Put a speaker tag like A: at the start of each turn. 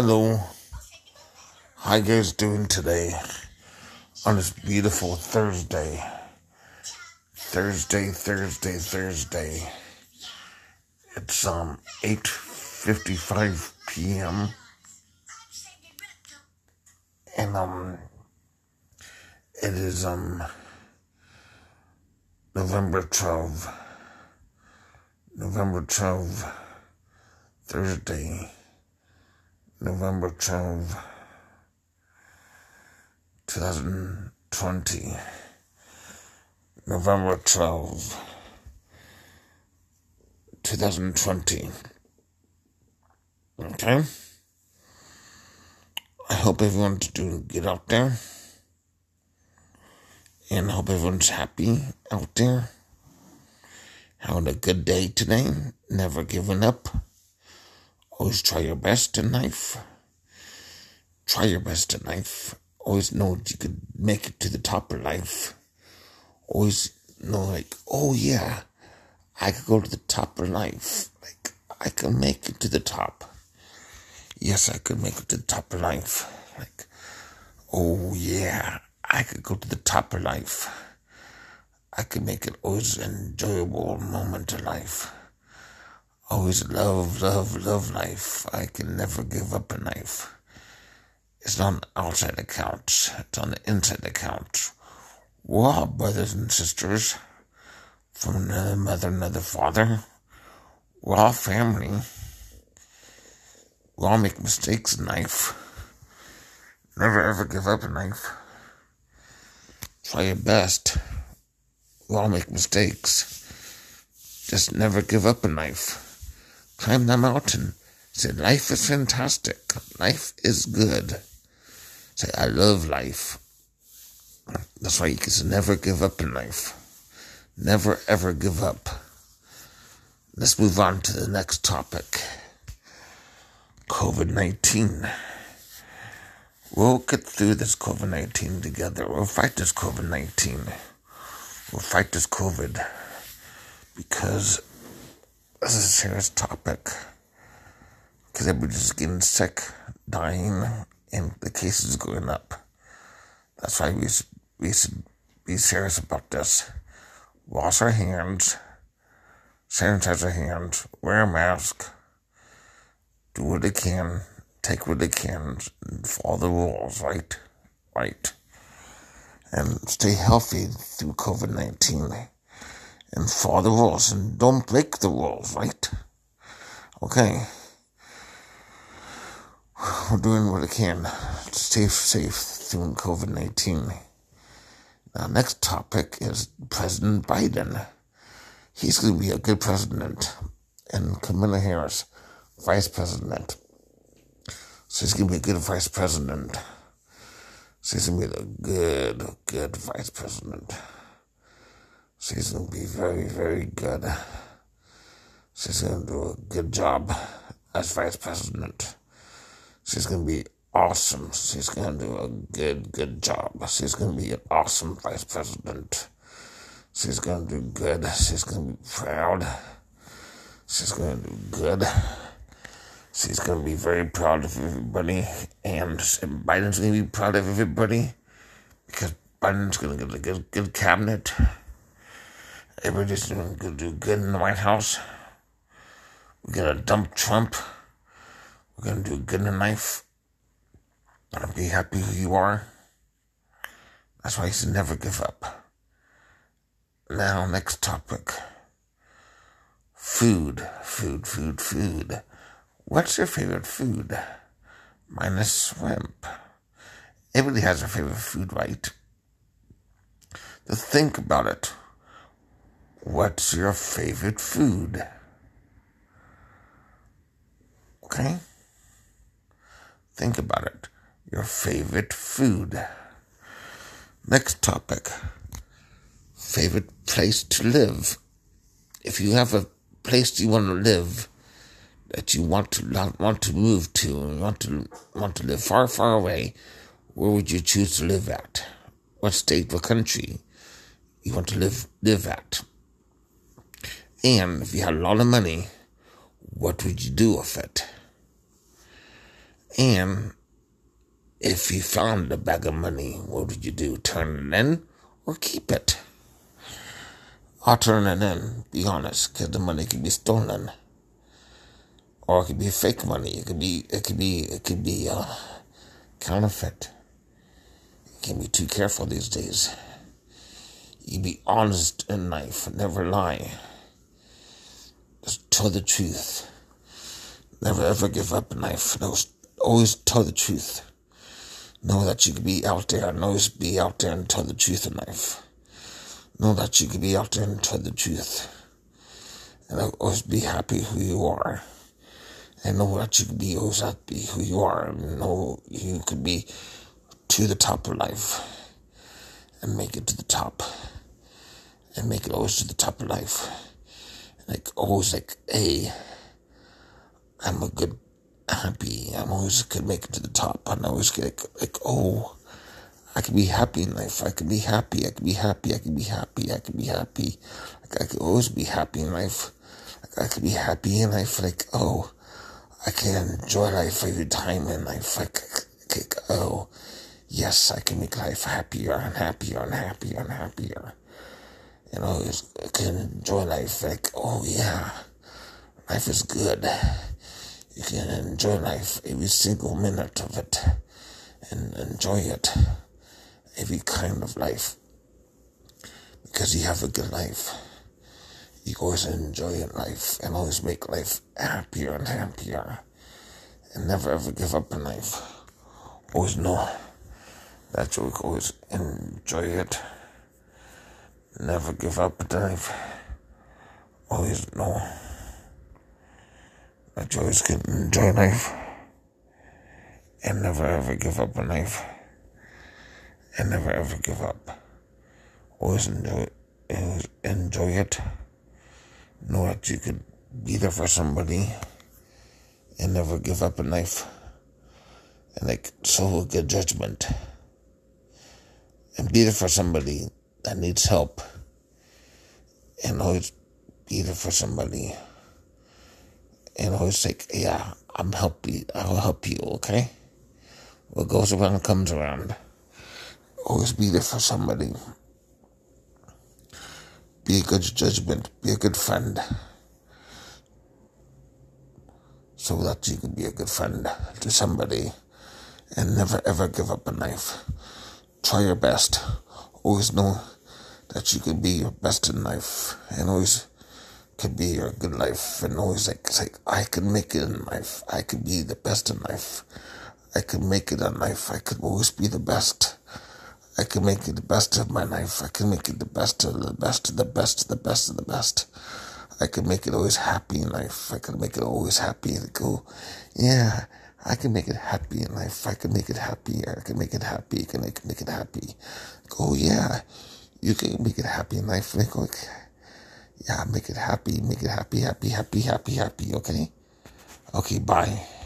A: Hello. How you guys doing today on this beautiful Thursday? Thursday, Thursday, Thursday. It's um 8:55 p.m. and um it is um November 12. November 12 Thursday. November 12 2020. November 12 2020. Okay? I hope everyone's doing good out there. And hope everyone's happy out there. Having a good day today. Never giving up. Always try your best in life. Try your best in life. Always know that you could make it to the top of life. Always know, like, oh yeah, I could go to the top of life. Like, I can make it to the top. Yes, I could make it to the top of life. Like, oh yeah, I could go to the top of life. I could make it always an enjoyable moment of life always love, love, love life. I can never give up a knife. It's not an outside account, it's on the inside account. We're all brothers and sisters from another mother, another father. We're all family. We all make mistakes in life. Never ever give up in life. Try your best. We all make mistakes. Just never give up in life climb the mountain. Say, life is fantastic. Life is good. Say, I love life. That's why you can never give up in life. Never ever give up. Let's move on to the next topic. COVID 19. We'll get through this COVID 19 together. We'll fight this COVID 19. We'll fight this COVID because this is a serious topic because everybody's getting sick, dying, and the cases going up. That's why we should, we should be serious about this. Wash our hands, sanitize our hands, wear a mask, do what they can, take what they can, follow the rules, right? Right. And stay healthy through COVID 19 and follow the rules and don't break the rules, right? Okay. We're doing what we can to stay safe through COVID 19. Now, next topic is President Biden. He's going to be a good president, and Kamala Harris, vice president. So he's going to be a good vice president. So he's going to be a good, good vice president. She's going to be very, very good. She's going to do a good job as vice president. She's going to be awesome. She's going to do a good, good job. She's going to be an awesome vice president. She's going to do good. She's going to be proud. She's going to do good. She's going to be very proud of everybody. And Biden's going to be proud of everybody because Biden's going to get a good, good cabinet. Everybody's gonna do good in the White House. We're gonna dump Trump. We're gonna do good in the life. And be happy who you are. That's why you should never give up. Now, next topic. Food, food, food, food. What's your favorite food? Minus shrimp. Everybody has a favorite food, right? To think about it. What's your favorite food? Okay? Think about it. Your favorite food. Next topic. Favorite place to live. If you have a place you want to live that you want to want to move to want to want to live far, far away, where would you choose to live at? What state or country you want to live live at? And if you had a lot of money, what would you do with it? And if you found a bag of money, what would you do? Turn it in or keep it? I'll turn it in, be honest, because the money could be stolen. Or it could be fake money. It could be, it could be, it could be, uh, counterfeit. You can't be too careful these days. You be honest in life, never lie. Just tell the truth. Never ever give up in life. Always tell the truth. Know that you can be out there and always be out there and tell the truth in life. Know that you can be out there and tell the truth. And always be happy who you are. And know that you can be always happy who you are. And know you could be to the top of life. And make it to the top. And make it always to the top of life. Like always like, hey, I'm a good happy. I'm always could make it to the top. And I always like, like, oh, I can be happy in life. I can be happy. I can be happy. I can be happy. I can be happy. Like I can always be happy in life. Like I can be happy in life. Like oh, I can enjoy life every time in life. Like, like oh, yes, I can make life happier and happier and happier and happier. You know, I can enjoy life. Like oh yeah, life is good. You can enjoy life every single minute of it and enjoy it every kind of life. Because you have a good life. You always enjoy life and always make life happier and happier and never ever give up in life. Always know that you always enjoy it never give up life always know that you always can enjoy life and never ever give up on life and never ever give up. Always enjoy it, enjoy it. Know that you could be there for somebody and never give up in life. And like so good judgment. And be there for somebody that needs help. And always be there for somebody and always like, yeah, I'm help you. I'll help you, okay? What goes around comes around. Always be there for somebody. Be a good judgment. Be a good friend. So that you can be a good friend to somebody and never ever give up in life. Try your best. Always know that you can be your best in life and always could be your good life and always like say I could make it in life. I could be the best in life. I could make it in life. I could always be the best. I could make it the best of my life. I could make it the best of the best of the best of the best of the best. I could make it always happy in life. I could make it always happy and go, yeah, I can make it happy in life. I can make it happy. I can make it happy. I can make, make it happy. Go, yeah, you can make it happy in life. And I go, yeah, make it happy, make it happy, happy, happy, happy, happy, okay? Okay, bye.